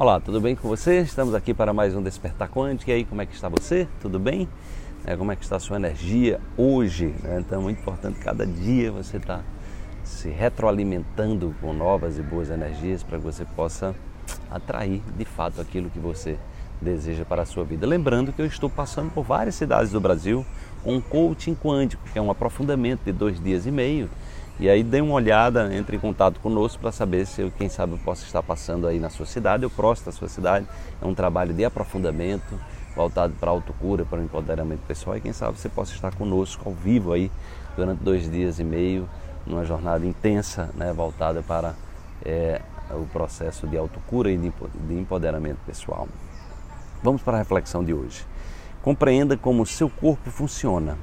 Olá, tudo bem com você? Estamos aqui para mais um Despertar Quântico. E aí, como é que está você? Tudo bem? É, como é que está a sua energia hoje? Né? Então é muito importante cada dia você estar tá se retroalimentando com novas e boas energias para que você possa atrair de fato aquilo que você deseja para a sua vida. Lembrando que eu estou passando por várias cidades do Brasil com um coaching quântico, que é um aprofundamento de dois dias e meio e aí dê uma olhada, entre em contato conosco para saber se eu, quem sabe eu posso estar passando aí na sua cidade ou próximo da sua cidade. É um trabalho de aprofundamento voltado para a autocura, para o empoderamento pessoal e quem sabe você possa estar conosco ao vivo aí durante dois dias e meio, numa jornada intensa, né, voltada para é, o processo de autocura e de empoderamento pessoal. Vamos para a reflexão de hoje. Compreenda como seu corpo funciona,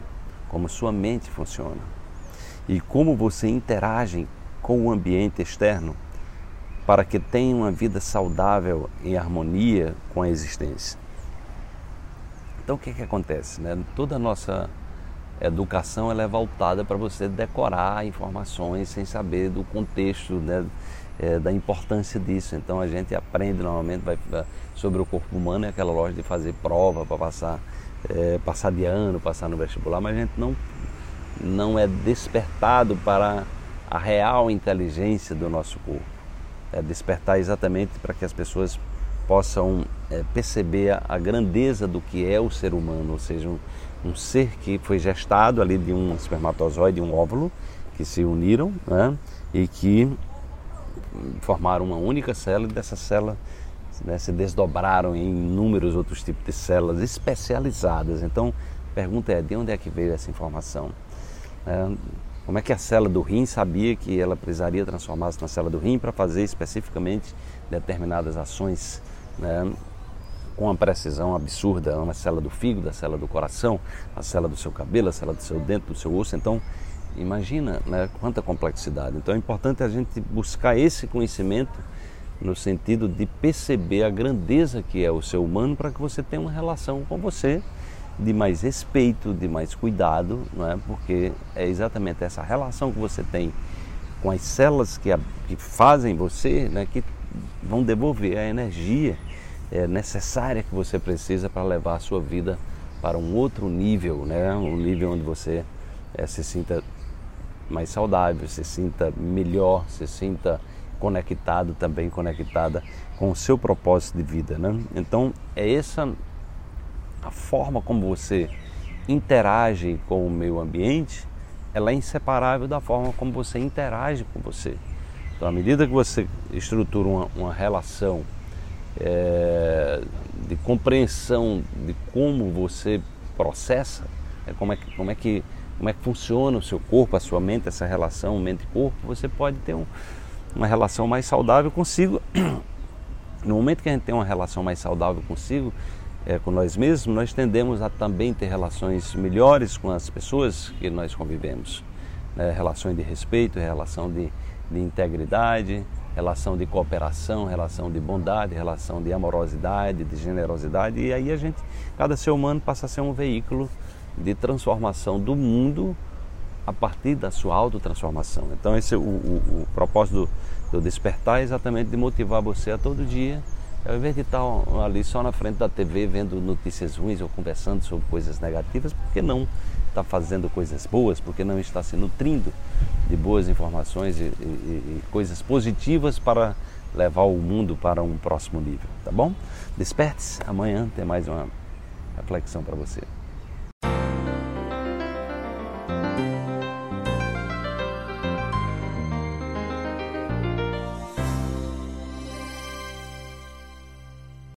como sua mente funciona e como você interage com o ambiente externo para que tenha uma vida saudável em harmonia com a existência. Então o que, que acontece? Né? Toda a nossa educação ela é voltada para você decorar informações sem saber do contexto, né? É, da importância disso. Então a gente aprende normalmente vai, sobre o corpo humano é aquela loja de fazer prova para passar, é, passar de ano, passar no vestibular, mas a gente não não é despertado para a real inteligência do nosso corpo. É despertar exatamente para que as pessoas possam é, perceber a, grandeza do que é o ser humano, ou seja, um, um, ser que foi gestado ali de um espermatozoide e um óvulo que se uniram né, e que formaram uma única célula e dessa célula né, se desdobraram em inúmeros outros tipos de células especializadas. Então, a pergunta é: de onde é que veio essa informação? É, como é que a célula do rim sabia que ela precisaria transformar-se na célula do rim para fazer especificamente determinadas ações né, com uma precisão absurda? Uma célula do fígado, a célula do coração, a célula do seu cabelo, a célula do seu dente, do seu osso. Então, imagina né, quanta complexidade. Então, é importante a gente buscar esse conhecimento no sentido de perceber a grandeza que é o ser humano para que você tenha uma relação com você de mais respeito, de mais cuidado, não é? porque é exatamente essa relação que você tem com as células que, a, que fazem você né, que vão devolver a energia é, necessária que você precisa para levar a sua vida para um outro nível, né? um nível onde você é, se sinta mais saudável, se sinta melhor, se sinta conectado também, conectada com o seu propósito de vida. Né? Então, é essa a forma como você interage com o meio ambiente, ela é inseparável da forma como você interage com você. Então, à medida que você estrutura uma, uma relação é, de compreensão de como você processa, é, como, é que, como, é que, como é que funciona o seu corpo, a sua mente, essa relação mente-corpo, você pode ter um, uma relação mais saudável consigo. No momento que a gente tem uma relação mais saudável consigo, é, com nós mesmos, nós tendemos a também ter relações melhores com as pessoas que nós convivemos. Né? Relações de respeito, relação de, de integridade, relação de cooperação, relação de bondade, relação de amorosidade, de generosidade. E aí a gente, cada ser humano passa a ser um veículo de transformação do mundo a partir da sua autotransformação. Então esse é o, o, o propósito do, do despertar é exatamente de motivar você a todo dia ao invés de estar ali só na frente da TV vendo notícias ruins ou conversando sobre coisas negativas, por que não estar fazendo coisas boas? Por que não estar se nutrindo de boas informações e, e, e coisas positivas para levar o mundo para um próximo nível, tá bom? Desperte-se, amanhã tem mais uma reflexão para você.